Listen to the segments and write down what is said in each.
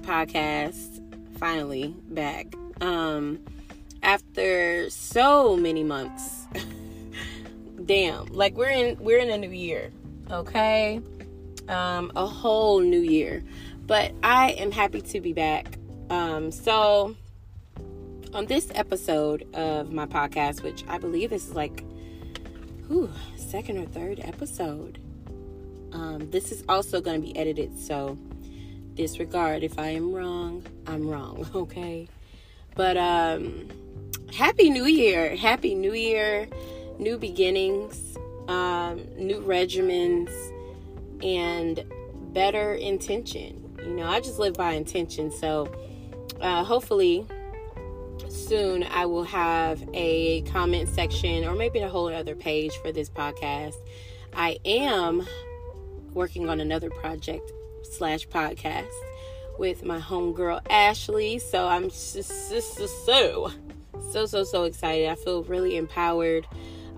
my podcast. Finally back. Um after so many months. Damn, like we're in we're in a new year, okay? Um a whole new year. But I am happy to be back. Um so on this episode of my podcast, which I believe this is like whew, second or third episode. Um, this is also going to be edited, so disregard if I am wrong. I'm wrong, okay? But um, happy New Year! Happy New Year! New beginnings, um, new regimens, and better intention. You know, I just live by intention, so uh, hopefully soon I will have a comment section or maybe a whole other page for this podcast. I am working on another project slash podcast with my homegirl Ashley. So I'm just so, so, so, so excited. I feel really empowered.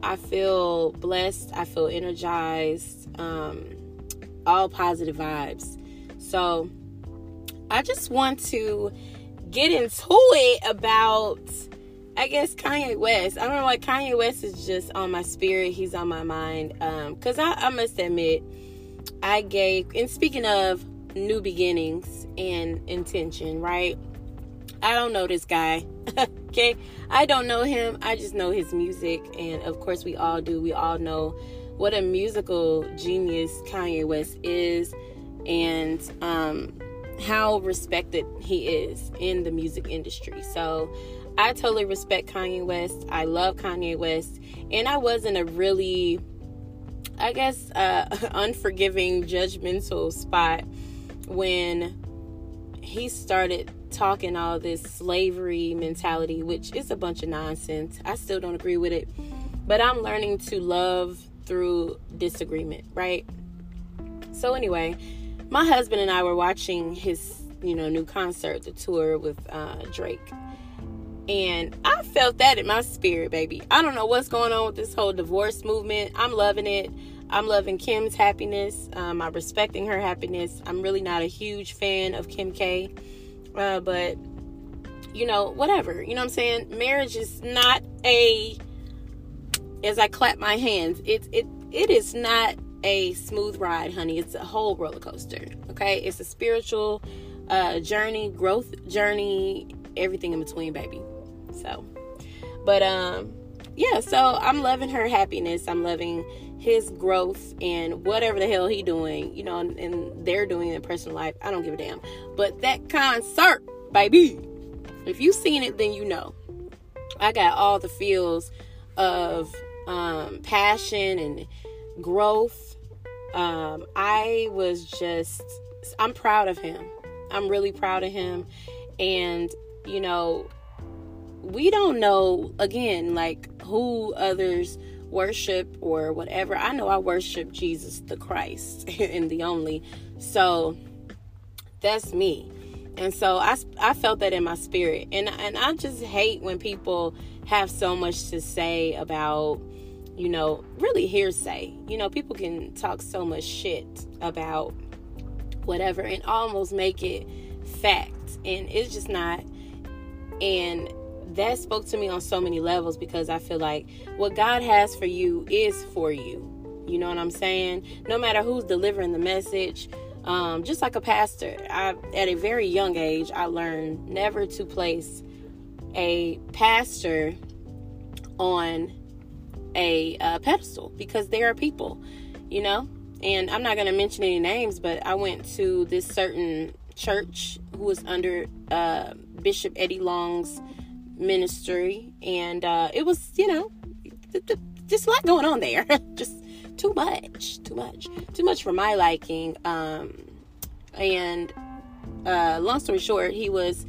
I feel blessed. I feel energized. Um, all positive vibes. So I just want to get into it about I guess Kanye West. I don't know, why Kanye West is just on my spirit. He's on my mind. Um, cause I, I must admit, I gave. And speaking of new beginnings and intention, right? I don't know this guy. okay, I don't know him. I just know his music, and of course, we all do. We all know what a musical genius Kanye West is, and um how respected he is in the music industry. So I totally respect Kanye West. I love Kanye West. And I wasn't a really, I guess, uh, unforgiving, judgmental spot when he started talking all this slavery mentality, which is a bunch of nonsense. I still don't agree with it. But I'm learning to love through disagreement, right? So, anyway, my husband and I were watching his, you know, new concert, the tour with uh, Drake. And I felt that in my spirit, baby. I don't know what's going on with this whole divorce movement. I'm loving it. I'm loving Kim's happiness. Um, I'm respecting her happiness. I'm really not a huge fan of Kim K. Uh, but, you know, whatever. You know what I'm saying? Marriage is not a, as I clap my hands, it, it, it is not a smooth ride, honey. It's a whole roller coaster. Okay, it's a spiritual uh, journey, growth journey, everything in between, baby. So, but um, yeah. So I'm loving her happiness. I'm loving his growth and whatever the hell he doing, you know, and, and they're doing in personal life. I don't give a damn. But that concert, baby, if you've seen it, then you know. I got all the feels of um, passion and growth. Um, I was just, I'm proud of him. I'm really proud of him. And, you know, we don't know, again, like who others worship or whatever. I know I worship Jesus the Christ and the only. So that's me. And so I, I felt that in my spirit. And, and I just hate when people have so much to say about you know, really hearsay. You know, people can talk so much shit about whatever and almost make it fact. And it's just not. And that spoke to me on so many levels because I feel like what God has for you is for you. You know what I'm saying? No matter who's delivering the message, um, just like a pastor, I, at a very young age, I learned never to place a pastor on a uh, pedestal because they are people, you know. And I'm not going to mention any names, but I went to this certain church who was under uh, Bishop Eddie Long's ministry, and uh, it was, you know, just a lot going on there. just too much, too much, too much for my liking. Um, and uh, long story short, he was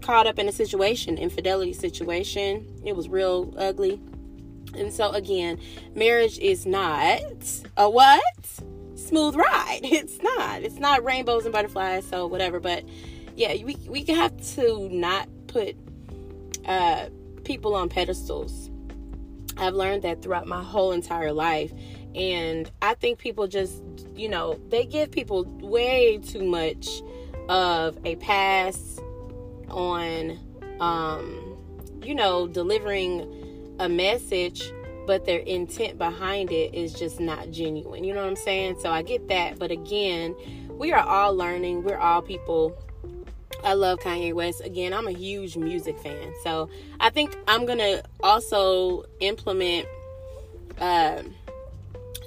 caught up in a situation, infidelity situation. It was real ugly. And so again, marriage is not a what? Smooth ride. It's not. It's not rainbows and butterflies, so whatever. But yeah, we we have to not put uh people on pedestals. I've learned that throughout my whole entire life. And I think people just, you know, they give people way too much of a pass on, um, you know, delivering a message, but their intent behind it is just not genuine. You know what I'm saying? So I get that. But again, we are all learning, we're all people I love Kanye West. Again, I'm a huge music fan. So I think I'm going to also implement uh,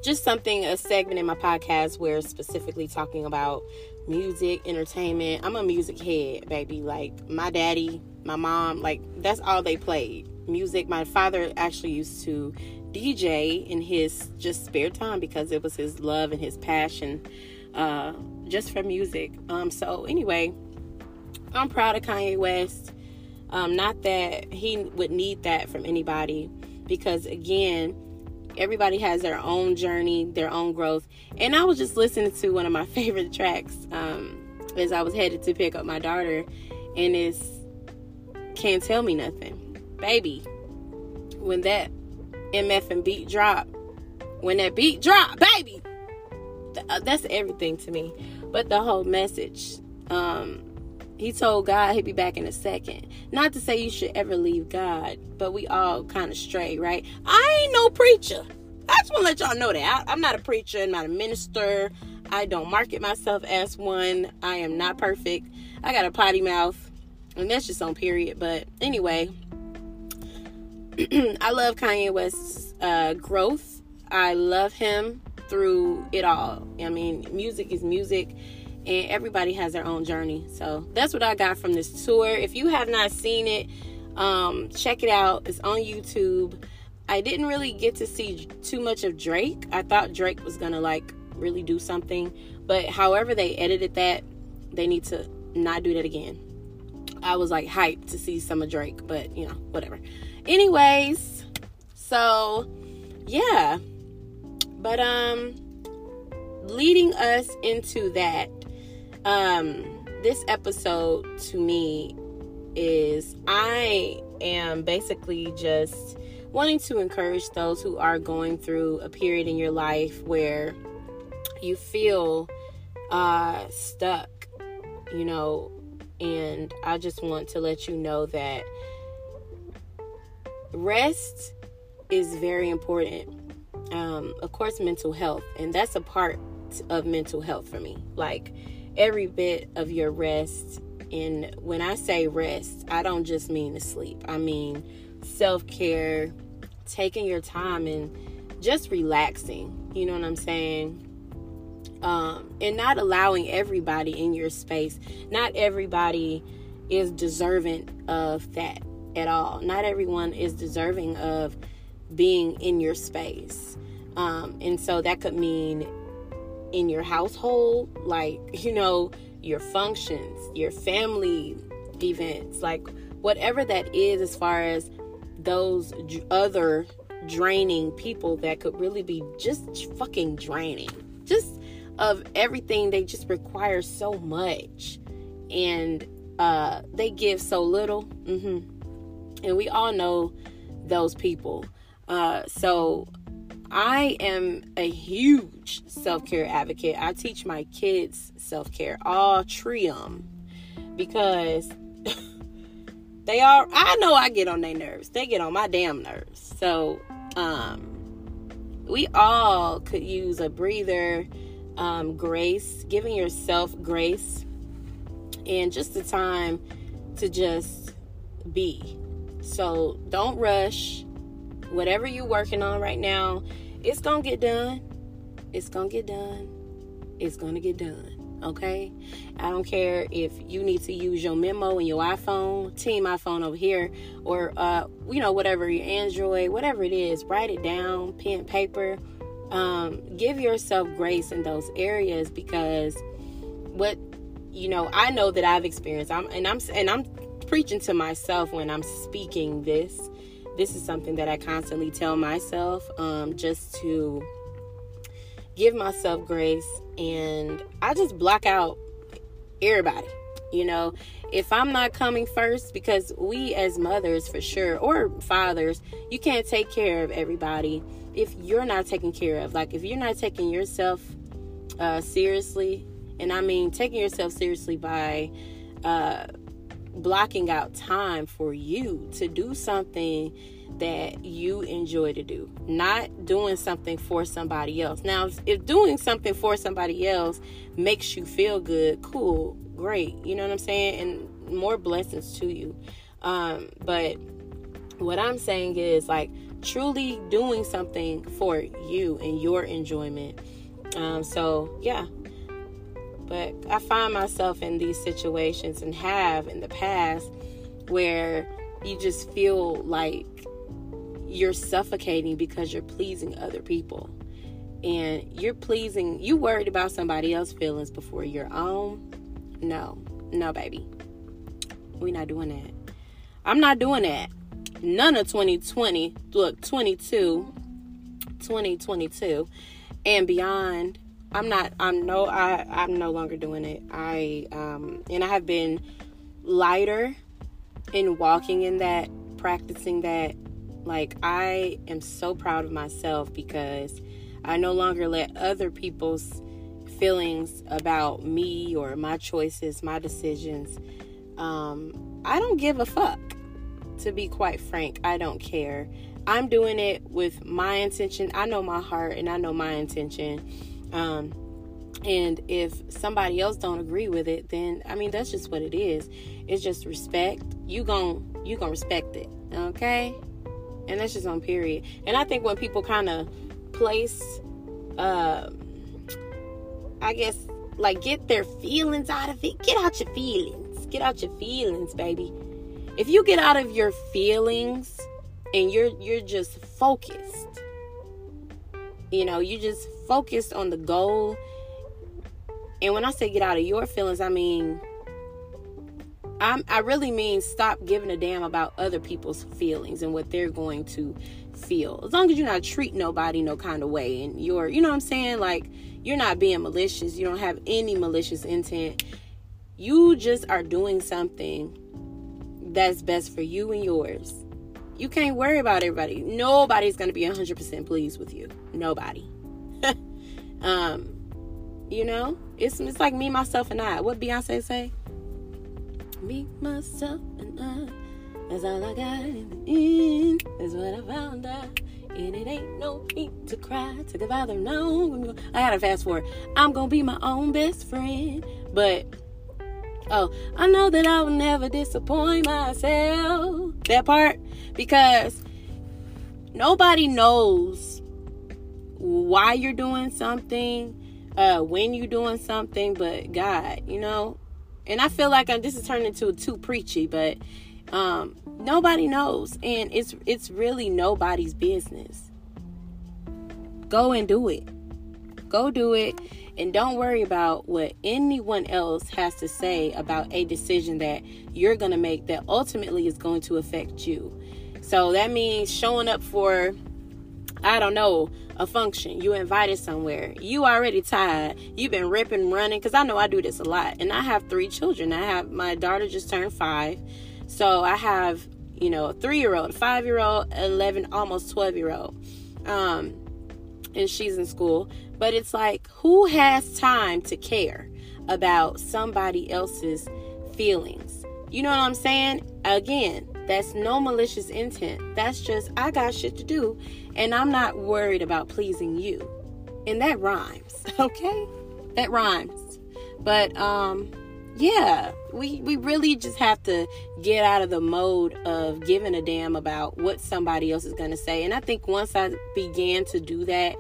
just something, a segment in my podcast where specifically talking about music, entertainment. I'm a music head, baby. Like my daddy, my mom, like that's all they played. Music. My father actually used to DJ in his just spare time because it was his love and his passion uh, just for music. Um, so anyway, I'm proud of Kanye West. Um, not that he would need that from anybody, because again, everybody has their own journey, their own growth. And I was just listening to one of my favorite tracks um, as I was headed to pick up my daughter, and it's "Can't Tell Me Nothing," baby. When that MF and beat drop, when that beat drop, baby, uh, that's everything to me. But the whole message. Um, he told God he'd be back in a second. Not to say you should ever leave God, but we all kind of stray, right? I ain't no preacher. I just want to let y'all know that. I, I'm not a preacher, I'm not a minister. I don't market myself as one. I am not perfect. I got a potty mouth, and that's just on period. But anyway, I love Kanye West's uh, growth. I love him through it all. I mean, music is music and everybody has their own journey. So that's what I got from this tour. If you have not seen it, um, check it out. It's on YouTube. I didn't really get to see too much of Drake. I thought Drake was gonna like really do something, but however they edited that, they need to not do that again. I was like hyped to see some of Drake, but you know, whatever. Anyways, so yeah. But um leading us into that um, this episode to me is I am basically just wanting to encourage those who are going through a period in your life where you feel uh, stuck, you know, and I just want to let you know that rest is very important. Um, of course, mental health, and that's a part of mental health for me. Like, every bit of your rest. And when I say rest, I don't just mean to sleep, I mean self care, taking your time and just relaxing. You know what I'm saying? Um, and not allowing everybody in your space. Not everybody is deserving of that at all. Not everyone is deserving of being in your space. Um, and so that could mean in your household, like, you know, your functions, your family events, like whatever that is, as far as those other draining people that could really be just fucking draining. Just of everything, they just require so much and uh, they give so little. Mm-hmm. And we all know those people. Uh, so I am a huge self care advocate. I teach my kids self care, all trium, because they are. I know I get on their nerves. They get on my damn nerves. So, um, we all could use a breather, um, grace, giving yourself grace, and just the time to just be. So don't rush. Whatever you're working on right now, it's gonna get done. It's gonna get done. It's gonna get done. Okay? I don't care if you need to use your memo and your iPhone, team iPhone over here, or uh, you know, whatever your Android, whatever it is, write it down, pen, paper. Um, give yourself grace in those areas because what you know, I know that I've experienced. I'm and I'm and I'm preaching to myself when I'm speaking this this is something that I constantly tell myself um, just to give myself grace. And I just block out everybody. You know, if I'm not coming first, because we as mothers, for sure, or fathers, you can't take care of everybody. if you're not taken care of like if you're not taking yourself uh, seriously and i mean taking yourself seriously by uh, blocking out time for you to do something that you enjoy to do, not doing something for somebody else. Now, if doing something for somebody else makes you feel good, cool, great. You know what I'm saying? And more blessings to you. Um, but what I'm saying is like truly doing something for you and your enjoyment. Um, so, yeah. But I find myself in these situations and have in the past where you just feel like you're suffocating because you're pleasing other people. And you're pleasing, you worried about somebody else's feelings before your own. No, no, baby. We're not doing that. I'm not doing that. None of 2020, look, 22, 2022, and beyond. I'm not, I'm no, I, I'm no longer doing it. I, um, and I have been lighter in walking in that, practicing that, like, I am so proud of myself because I no longer let other people's feelings about me or my choices, my decisions. Um, I don't give a fuck, to be quite frank. I don't care. I'm doing it with my intention. I know my heart and I know my intention. Um, and if somebody else don't agree with it, then I mean that's just what it is. It's just respect. You gon' you gonna respect it, okay? and that's just on period and i think when people kind of place uh i guess like get their feelings out of it get out your feelings get out your feelings baby if you get out of your feelings and you're you're just focused you know you just focused on the goal and when i say get out of your feelings i mean I'm, I really mean stop giving a damn about other people's feelings and what they're going to feel. As long as you're not treating nobody no kind of way and you're, you know what I'm saying? Like, you're not being malicious. You don't have any malicious intent. You just are doing something that's best for you and yours. You can't worry about everybody. Nobody's going to be 100% pleased with you. Nobody. um, you know, it's, it's like me, myself, and I. What Beyonce say? me, myself, and I. That's all I got in the end. That's what I found out. And it ain't no need to cry to the father. No, I gotta fast forward. I'm gonna be my own best friend. But oh, I know that I will never disappoint myself. That part because nobody knows why you're doing something, uh, when you're doing something, but God, you know, and I feel like I'm, this is turning into too preachy, but um, nobody knows, and it's it's really nobody's business. Go and do it. Go do it, and don't worry about what anyone else has to say about a decision that you're gonna make that ultimately is going to affect you. So that means showing up for I don't know, a function, you invited somewhere, you already tired, you've been ripping, running, because I know I do this a lot. And I have three children. I have my daughter just turned five. So I have, you know, a three year old, a five year old, 11, almost 12 year old. Um, and she's in school. But it's like, who has time to care about somebody else's feelings? You know what I'm saying? Again, that's no malicious intent. That's just, I got shit to do and I'm not worried about pleasing you. And that rhymes, okay? That rhymes. But um yeah, we we really just have to get out of the mode of giving a damn about what somebody else is going to say. And I think once I began to do that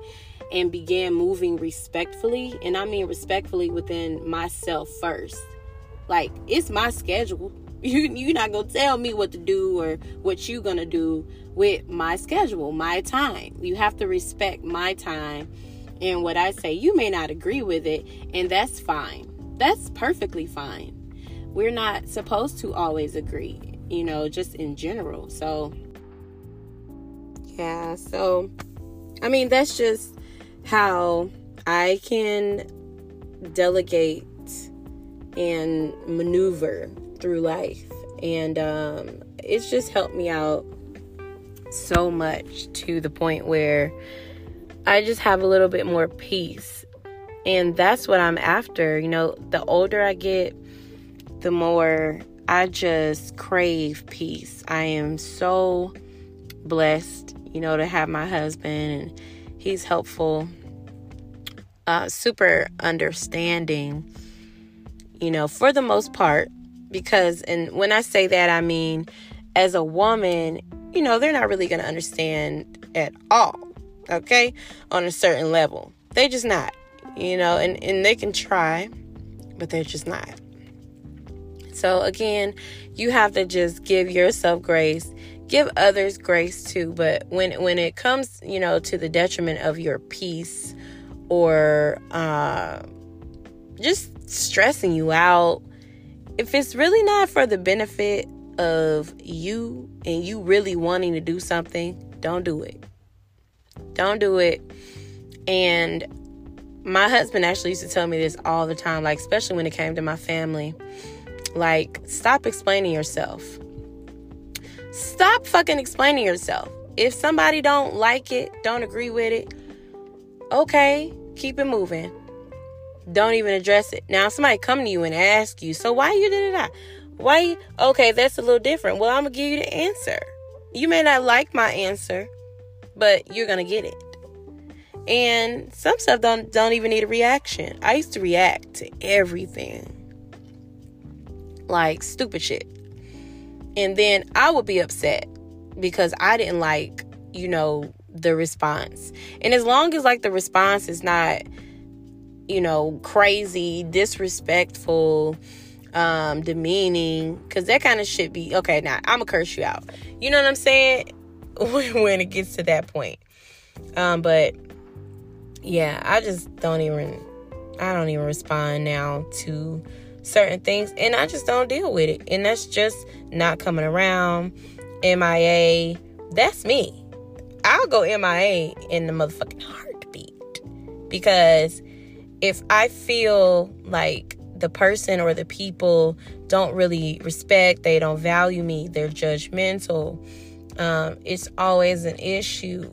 and began moving respectfully, and I mean respectfully within myself first. Like it's my schedule. You you're not gonna tell me what to do or what you gonna do with my schedule, my time. You have to respect my time and what I say. You may not agree with it, and that's fine. That's perfectly fine. We're not supposed to always agree, you know, just in general. So yeah, so I mean that's just how I can delegate and maneuver through life. And um, it's just helped me out so much to the point where I just have a little bit more peace. And that's what I'm after. You know, the older I get, the more I just crave peace. I am so blessed, you know, to have my husband and he's helpful, uh, super understanding, you know, for the most part. Because, and when I say that, I mean, as a woman, you know, they're not really going to understand at all, okay, on a certain level. They just not, you know, and, and they can try, but they're just not. So again, you have to just give yourself grace, give others grace too, but when when it comes, you know, to the detriment of your peace or uh just stressing you out, if it's really not for the benefit of you and you really wanting to do something, don't do it. Don't do it. And my husband actually used to tell me this all the time, like, especially when it came to my family. Like, stop explaining yourself. Stop fucking explaining yourself. If somebody don't like it, don't agree with it, okay, keep it moving. Don't even address it. Now, somebody come to you and ask you, so why you did it? Why? Okay, that's a little different. Well, I'm gonna give you the answer. You may not like my answer, but you're gonna get it. And some stuff don't don't even need a reaction. I used to react to everything like stupid shit. And then I would be upset because I didn't like, you know, the response. And as long as like the response is not, you know, crazy, disrespectful, um, demeaning, because that kind of shit be okay. Now I'm gonna curse you out. You know what I'm saying? when it gets to that point. Um, but yeah, I just don't even I don't even respond now to certain things and I just don't deal with it. And that's just not coming around. MIA. That's me. I'll go MIA in the motherfucking heartbeat. Because if I feel like the person or the people don't really respect, they don't value me, they're judgmental, um, it's always an issue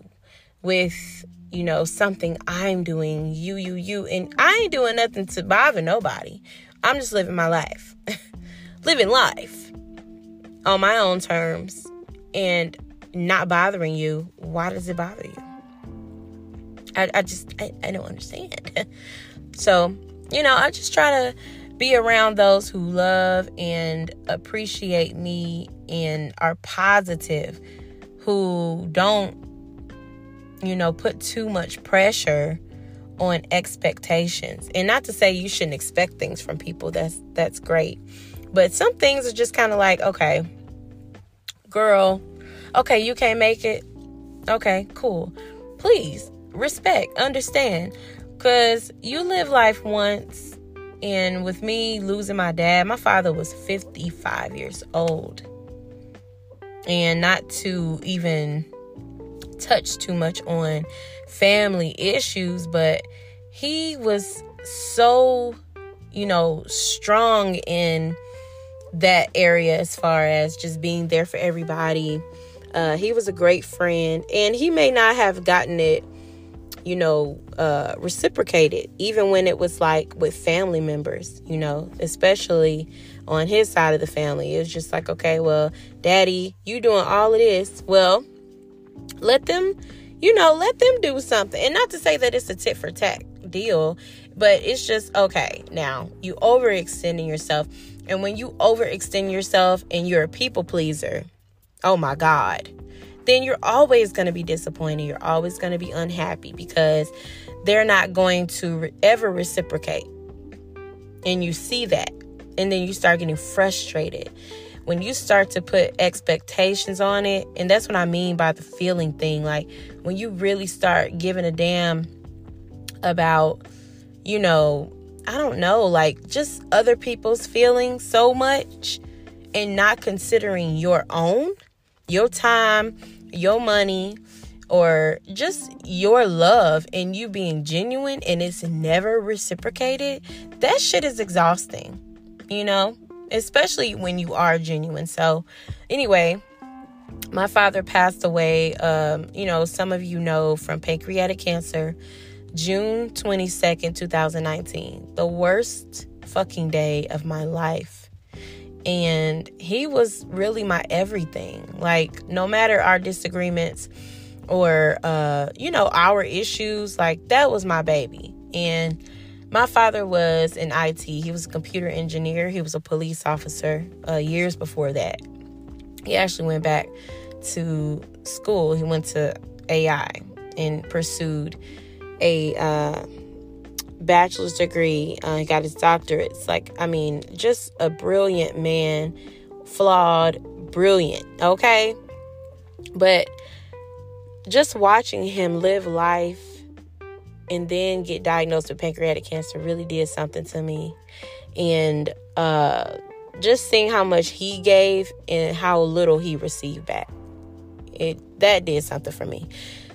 with you know something I'm doing, you, you, you, and I ain't doing nothing to bother nobody. I'm just living my life, living life on my own terms and not bothering you. Why does it bother you? I, I just, I, I don't understand. so, you know, I just try to be around those who love and appreciate me and are positive, who don't, you know, put too much pressure on expectations. And not to say you shouldn't expect things from people. That's that's great. But some things are just kind of like, okay, girl, okay, you can't make it. Okay, cool. Please respect, understand cuz you live life once and with me losing my dad, my father was 55 years old. And not to even touch too much on family issues, but he was so, you know, strong in that area as far as just being there for everybody. Uh, he was a great friend, and he may not have gotten it, you know, uh, reciprocated, even when it was like with family members, you know, especially on his side of the family. It was just like, okay, well, daddy, you doing all of this. Well, let them, you know, let them do something. And not to say that it's a tit for tat deal, but it's just okay. Now, you overextending yourself. And when you overextend yourself and you're a people pleaser, oh my God, then you're always going to be disappointed. You're always going to be unhappy because they're not going to ever reciprocate. And you see that. And then you start getting frustrated when you start to put expectations on it, and that's what I mean by the feeling thing, like when you really start giving a damn about, you know, I don't know, like just other people's feelings so much and not considering your own, your time, your money, or just your love and you being genuine and it's never reciprocated, that shit is exhausting, you know? especially when you are genuine. So, anyway, my father passed away, um, you know, some of you know from pancreatic cancer, June 22nd, 2019. The worst fucking day of my life. And he was really my everything. Like, no matter our disagreements or, uh, you know, our issues, like, that was my baby. And my father was in IT. He was a computer engineer. He was a police officer uh, years before that. He actually went back to school. He went to AI and pursued a uh, bachelor's degree. Uh, he got his doctorate. It's like, I mean, just a brilliant man, flawed, brilliant, okay? But just watching him live life and then get diagnosed with pancreatic cancer really did something to me. And uh, just seeing how much he gave and how little he received back it that did something for me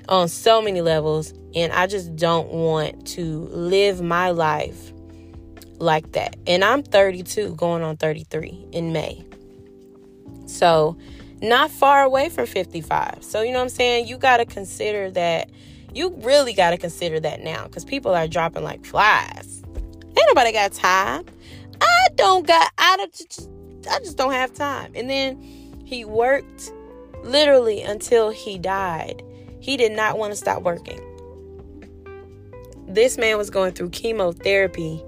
on so many levels and I just don't want to live my life like that. And I'm 32 going on 33 in May. So, not far away from 55. So, you know what I'm saying? You got to consider that you really got to consider that now cuz people are dropping like flies. Ain't nobody got time. I don't got I don't I just don't have time. And then he worked literally until he died. He did not want to stop working. This man was going through chemotherapy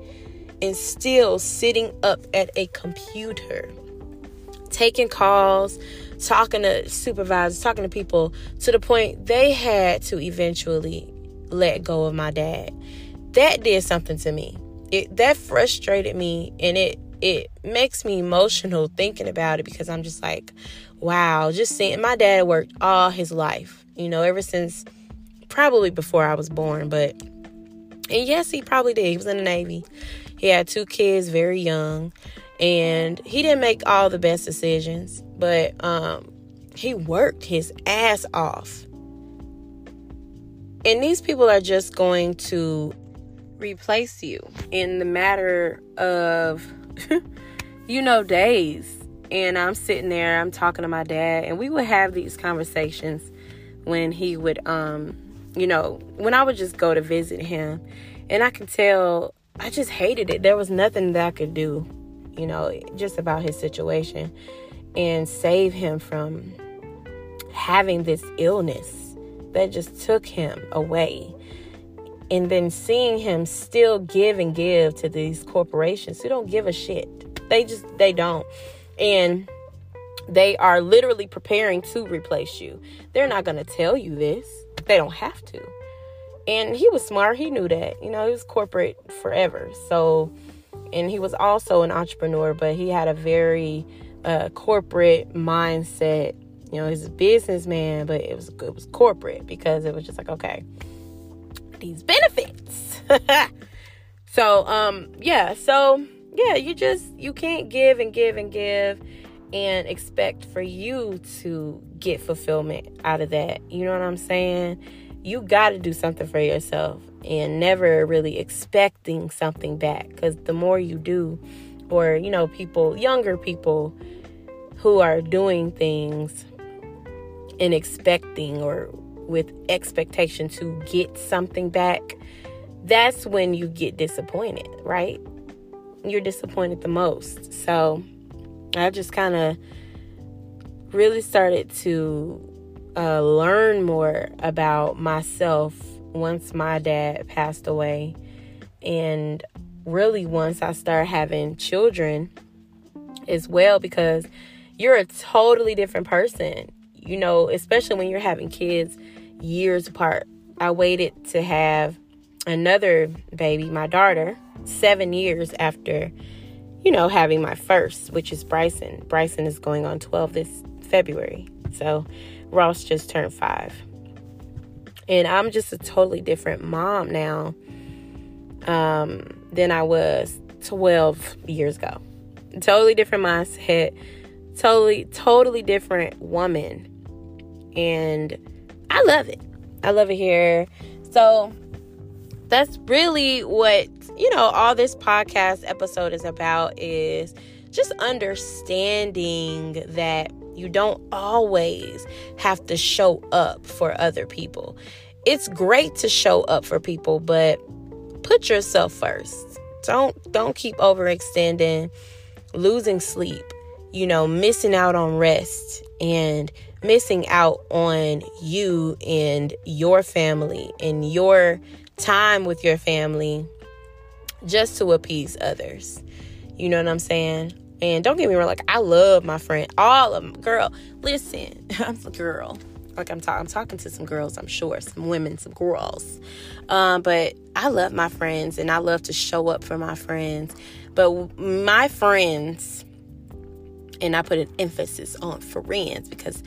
and still sitting up at a computer, taking calls, talking to supervisors, talking to people to the point they had to eventually let go of my dad. That did something to me. It that frustrated me and it it makes me emotional thinking about it because I'm just like, wow, just seeing my dad worked all his life, you know, ever since probably before I was born, but and yes, he probably did. He was in the Navy. He had two kids very young, and he didn't make all the best decisions, but um he worked his ass off. And these people are just going to replace you in the matter of you know days and I'm sitting there, I'm talking to my dad, and we would have these conversations when he would, um, you know, when I would just go to visit him. And I could tell I just hated it. There was nothing that I could do, you know, just about his situation and save him from having this illness that just took him away. And then seeing him still give and give to these corporations who don't give a shit. They just, they don't and they are literally preparing to replace you. They're not going to tell you this. They don't have to. And he was smart. He knew that. You know, he was corporate forever. So, and he was also an entrepreneur, but he had a very uh, corporate mindset. You know, he's a businessman, but it was it was corporate because it was just like, okay, these benefits. so, um, yeah, so yeah, you just you can't give and give and give and expect for you to get fulfillment out of that. You know what I'm saying? You got to do something for yourself and never really expecting something back cuz the more you do or you know people younger people who are doing things and expecting or with expectation to get something back that's when you get disappointed, right? you're disappointed the most. So I just kind of really started to uh, learn more about myself once my dad passed away. And really, once I started having children as well, because you're a totally different person, you know, especially when you're having kids years apart. I waited to have another baby, my daughter, seven years after, you know, having my first, which is Bryson. Bryson is going on 12 this February. So Ross just turned five. And I'm just a totally different mom now um, than I was 12 years ago. Totally different mindset, totally, totally different woman. And I love it. I love it here. So that's really what you know all this podcast episode is about is just understanding that You don't always have to show up for other people. It's great to show up for people, but put yourself first. Don't don't keep overextending, losing sleep, you know, missing out on rest and missing out on you and your family and your time with your family just to appease others. You know what I'm saying? And don't get me wrong, like I love my friend, all of them. Girl, listen, I'm a girl. Like I'm, talking, I'm talking to some girls, I'm sure, some women, some girls. Um, but I love my friends, and I love to show up for my friends. But my friends, and I put an emphasis on friends because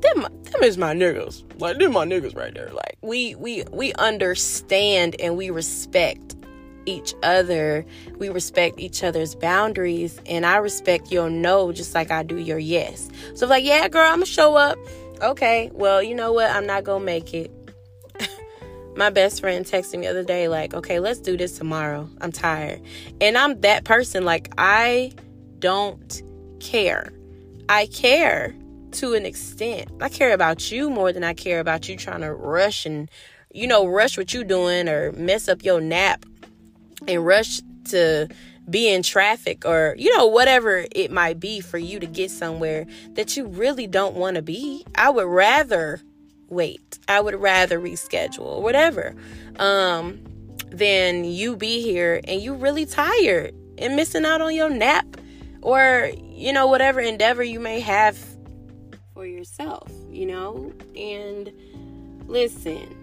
them, them is my niggas. Like them my niggas right there. Like we we we understand and we respect each other. We respect each other's boundaries. And I respect your no just like I do your yes. So, like, yeah, girl, I'm to show up. Okay, well, you know what? I'm not to make it. My best friend texted me the other day, like, okay, let's do this tomorrow. I'm tired. And I'm that person, like, I don't care. I care to an extent. I care about you more than I care about you trying to rush and, you know, rush what you doing or mess up your nap and rush to be in traffic or you know whatever it might be for you to get somewhere that you really don't want to be. I would rather wait. I would rather reschedule whatever um than you be here and you really tired and missing out on your nap or you know whatever endeavor you may have for yourself you know? And listen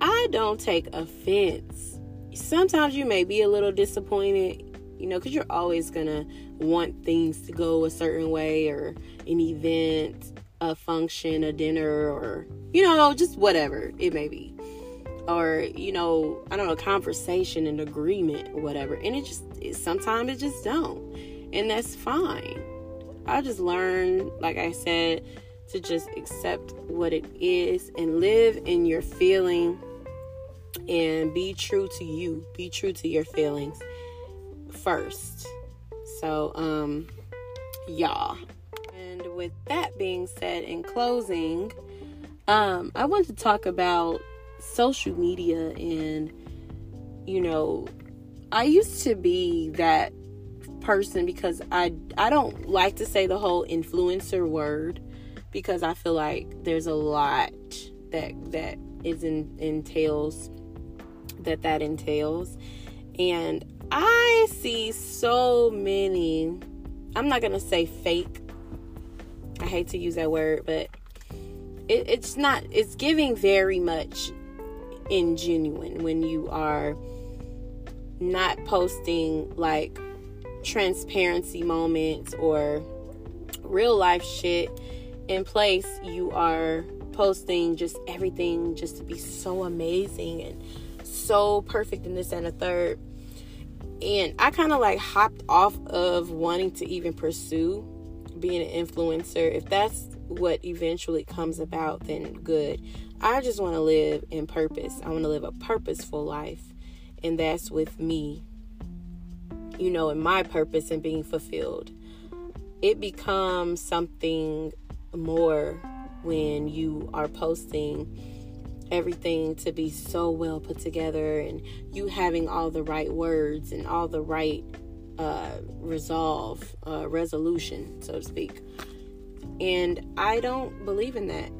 i don't take offense sometimes you may be a little disappointed, you know, because you're always gonna want things to go a certain way or an event, a function, a dinner, or you know, just whatever it may be. Or, you know, I don't know, conversation and agreement whatever. And it just it, sometimes it just don't. And that's fine. I just learned, like I said, to just accept what it is and live in your feeling and be true to you. Be true to your feelings first. So um y'all. And with that being said in closing um i want to talk about social media and you know i used to be that person because i i don't like to say the whole influencer word because i feel like there's a lot that that is in, entails that that entails. And I see so many, I'm not going to say fake. I hate to use that word, but it, it's not, it's giving very much ingenuine when you are not posting like transparency moments or real life shit in place. You are posting just everything just to be so amazing and so perfect in this and a third. And I kind of like hopped off of wanting to even pursue being an influencer. If that's what eventually comes about, then good. I just want to live in purpose. I want to live a purposeful life. And that's with me, you know, in my purpose and being fulfilled. It becomes something more when you are posting everything to be so well put together and you having all the right words and all the right uh, resolve, uh, resolution, so to speak. And I don't believe in that.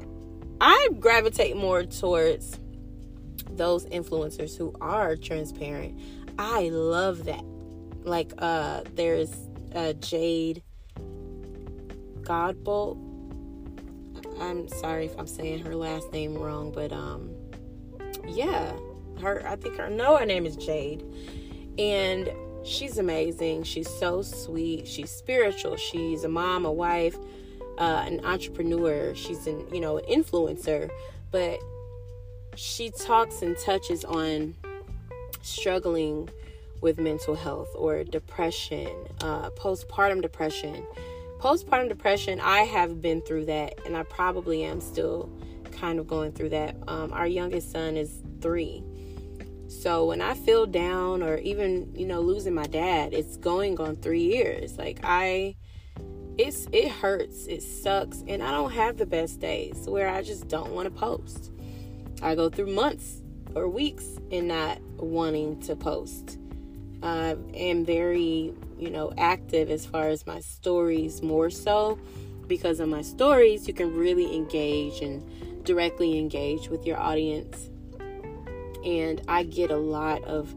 I gravitate more towards those influencers who are transparent. I love that. Like, uh, there's uh, Jade Godbolt I'm sorry if I'm saying her last name wrong, but um, yeah, her. I think her. No, her name is Jade, and she's amazing. She's so sweet. She's spiritual. She's a mom, a wife, uh, an entrepreneur. She's an you know an influencer, but she talks and touches on struggling with mental health or depression, uh, postpartum depression postpartum depression, I have been through that, and I probably am still kind of going through that. Um, our youngest son is three. So when I feel down or even, you know, losing my dad, it's going on three years. Like I, it's it hurts, it sucks, and I don't have the best days where I just don't want to post. I go through months or weeks in not wanting to post. I am very, you know, active as far as my stories more so because of my stories, you can really engage and directly engage with your audience. And I get a lot of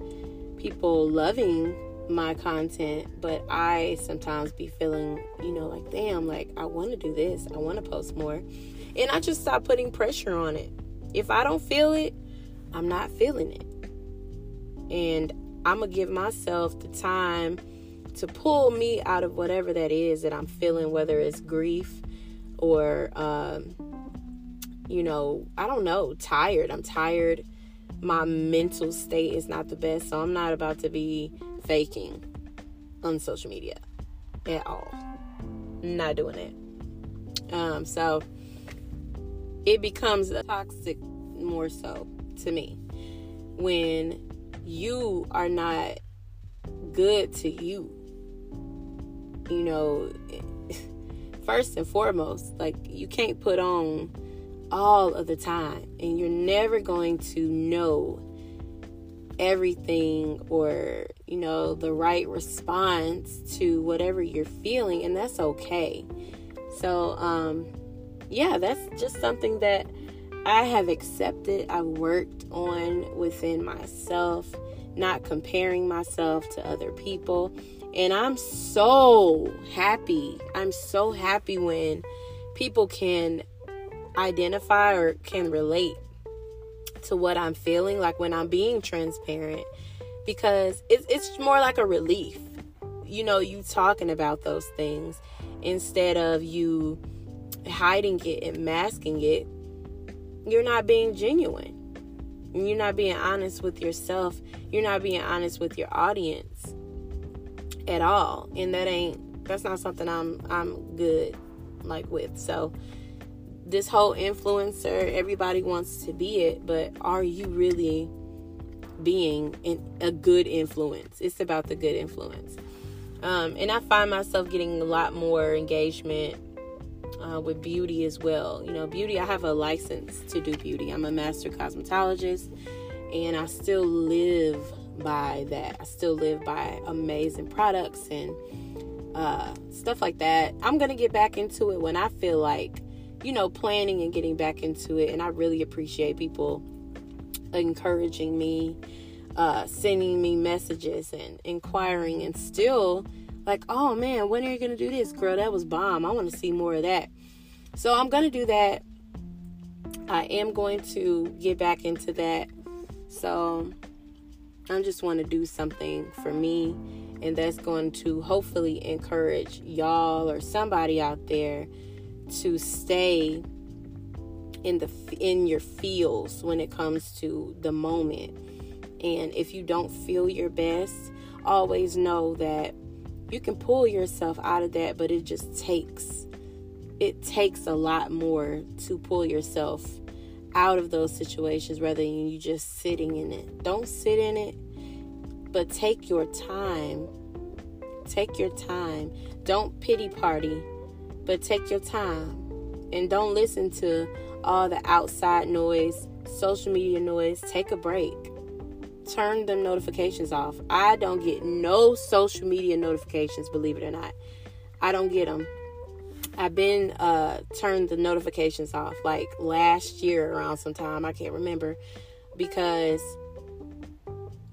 people loving my content, but I sometimes be feeling, you know, like, damn, like I want to do this, I want to post more. And I just stop putting pressure on it. If I don't feel it, I'm not feeling it. And I'm going to give myself the time to pull me out of whatever that is that I'm feeling, whether it's grief or, um, you know, I don't know, tired. I'm tired. My mental state is not the best, so I'm not about to be faking on social media at all. Not doing it. Um, so it becomes toxic more so to me when you are not good to you. You know, first and foremost, like you can't put on all of the time, and you're never going to know everything or you know the right response to whatever you're feeling and that's okay. So um yeah that's just something that i have accepted i've worked on within myself not comparing myself to other people and i'm so happy i'm so happy when people can identify or can relate to what I'm feeling, like when I'm being transparent, because it's, it's more like a relief. You know, you talking about those things instead of you hiding it and masking it. You're not being genuine. You're not being honest with yourself. You're not being honest with your audience at all. And that ain't that's not something I'm I'm good like with. So this whole influencer, everybody wants to be it, but are you really being in a good influence? It's about the good influence. Um, and I find myself getting a lot more engagement uh, with beauty as well. You know, beauty, I have a license to do beauty. I'm a master cosmetologist, and I still live by that. I still live by amazing products and uh, stuff like that. I'm going to get back into it when I feel like you know, planning and getting back into it. And I really appreciate people encouraging me, uh, sending me messages and inquiring, and still like, oh man, when are you gonna do this, girl? That was bomb. I want to see more of that. So I'm gonna do that. I am going to get back into that. So I just want to do something for me, and that's going to hopefully encourage y'all or somebody out there to stay in the in your feels when it comes to the moment. And if you don't feel your best, always know that you can pull yourself out of that, but it just takes it takes a lot more to pull yourself out of those situations rather than you just sitting in it. Don't sit in it, but take your time. Take your time. Don't pity party but take your time and don't listen to all the outside noise, social media noise. Take a break. Turn them notifications off. I don't get no social media notifications, believe it or not. I don't get them. I've been uh turned the notifications off like last year around sometime. I can't remember because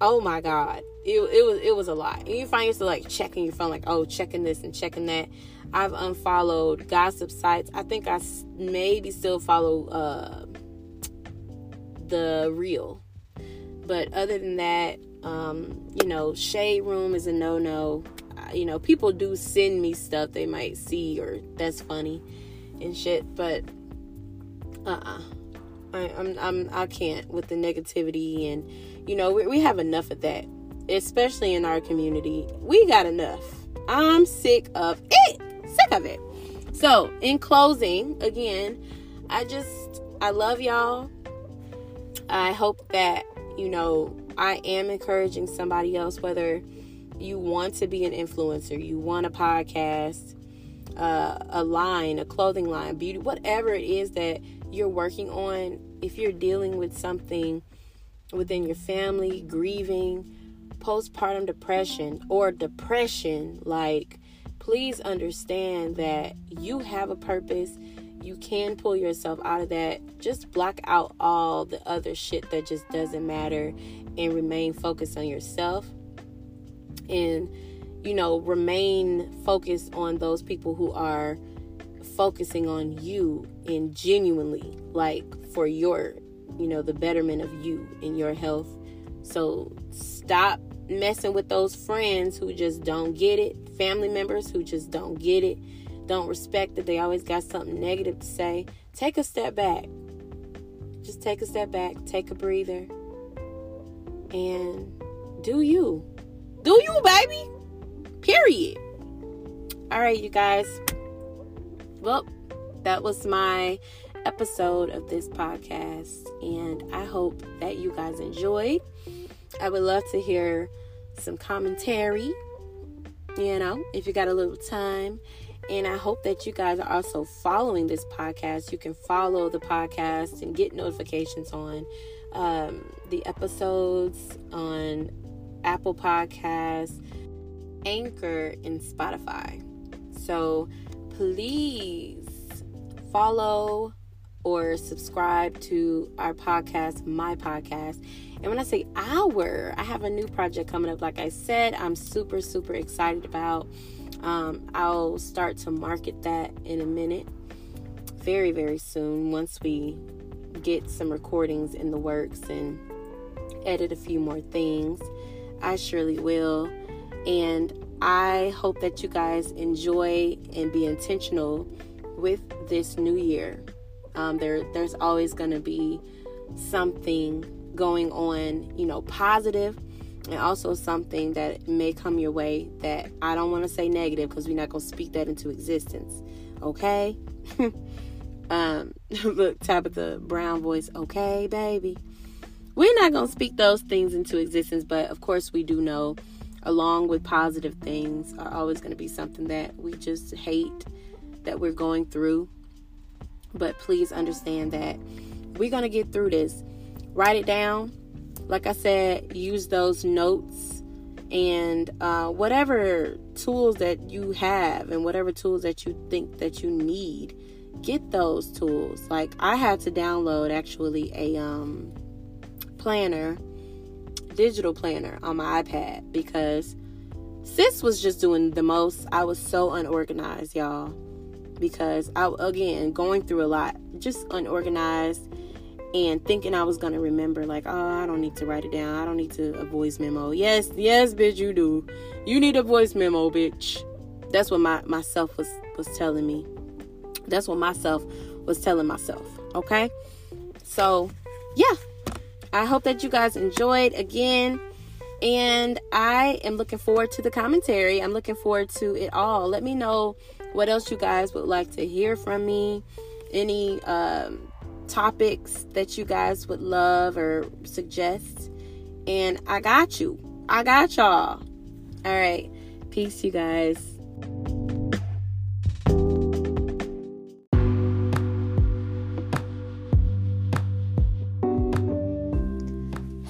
oh my god, it, it was it was a lot. And you find yourself like checking your phone, like oh checking this and checking that. I've unfollowed gossip sites. I think I maybe still follow uh, the real, but other than that, um, you know, shade room is a no no. You know, people do send me stuff they might see or that's funny and shit, but uh uh-uh. uh I, I'm, I'm I can't with the negativity and you know we, we have enough of that, especially in our community. We got enough. I'm sick of it sick of it. So, in closing, again, I just I love y'all. I hope that, you know, I am encouraging somebody else whether you want to be an influencer, you want a podcast, uh, a line, a clothing line, beauty, whatever it is that you're working on, if you're dealing with something within your family, grieving, postpartum depression, or depression, like, please understand that you have a purpose. You can pull yourself out of that. Just block out all the other shit that just doesn't matter and remain focused on yourself. And, you know, remain focused on those people who are focusing on you and genuinely, like, for your you know, the betterment of you and your health. So stop messing with those friends who just don't get it, family members who just don't get it, don't respect that they always got something negative to say. Take a step back. Just take a step back, take a breather, and do you. Do you, baby? Period. All right, you guys. Well, that was my episode of this podcast, and I hope that you guys enjoyed. I would love to hear some commentary, you know, if you got a little time. And I hope that you guys are also following this podcast. You can follow the podcast and get notifications on um, the episodes on Apple Podcasts, Anchor, and Spotify. So please follow, or subscribe to our podcast, my podcast. And when I say our, I have a new project coming up. Like I said, I'm super, super excited about. Um, I'll start to market that in a minute, very, very soon, once we get some recordings in the works and edit a few more things. I surely will. And I hope that you guys enjoy and be intentional with this new year. Um, there, there's always going to be something going on, you know, positive, and also something that may come your way that I don't want to say negative because we're not going to speak that into existence. Okay? um, look, Tabitha Brown voice. Okay, baby. We're not going to speak those things into existence, but of course, we do know, along with positive things, are always going to be something that we just hate that we're going through but please understand that we're going to get through this. Write it down. Like I said, use those notes and uh, whatever tools that you have and whatever tools that you think that you need get those tools like i had to download actually a um, planner digital planner on my ipad because sis was just doing the most i was so unorganized y'all because I again going through a lot, just unorganized and thinking I was gonna remember like, oh, I don't need to write it down. I don't need to a voice memo. Yes, yes, bitch, you do. You need a voice memo, bitch. That's what my myself was was telling me. That's what myself was telling myself. Okay, so yeah, I hope that you guys enjoyed again. And I am looking forward to the commentary. I'm looking forward to it all. Let me know what else you guys would like to hear from me, any um, topics that you guys would love or suggest. And I got you. I got y'all. All right. Peace, you guys.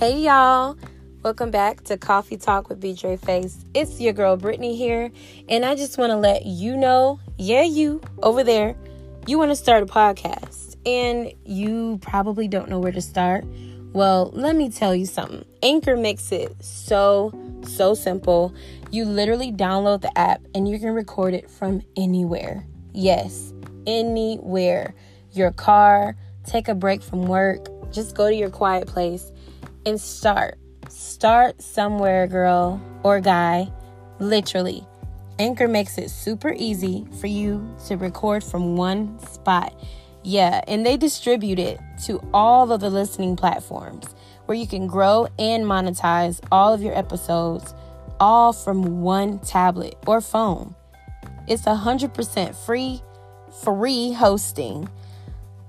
Hey, y'all. Welcome back to Coffee Talk with BJ Face. It's your girl Brittany here, and I just want to let you know, yeah, you over there, you want to start a podcast, and you probably don't know where to start. Well, let me tell you something. Anchor makes it so, so simple. You literally download the app and you can record it from anywhere. Yes, anywhere. Your car, take a break from work, just go to your quiet place and start Start somewhere, girl or guy. Literally. Anchor makes it super easy for you to record from one spot. Yeah, and they distribute it to all of the listening platforms where you can grow and monetize all of your episodes all from one tablet or phone. It's 100% free, free hosting.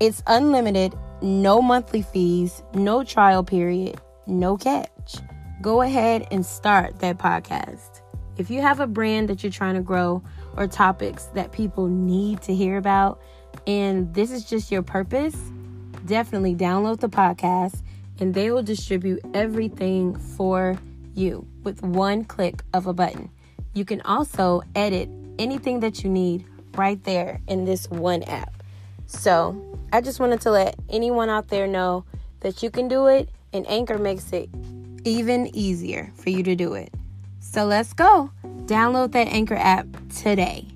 It's unlimited, no monthly fees, no trial period, no catch go ahead and start that podcast. If you have a brand that you're trying to grow or topics that people need to hear about, and this is just your purpose, definitely download the podcast and they will distribute everything for you with one click of a button. You can also edit anything that you need right there in this one app. So, I just wanted to let anyone out there know that you can do it, and Anchor makes it even easier for you to do it. So, let's go. Download that Anchor app today.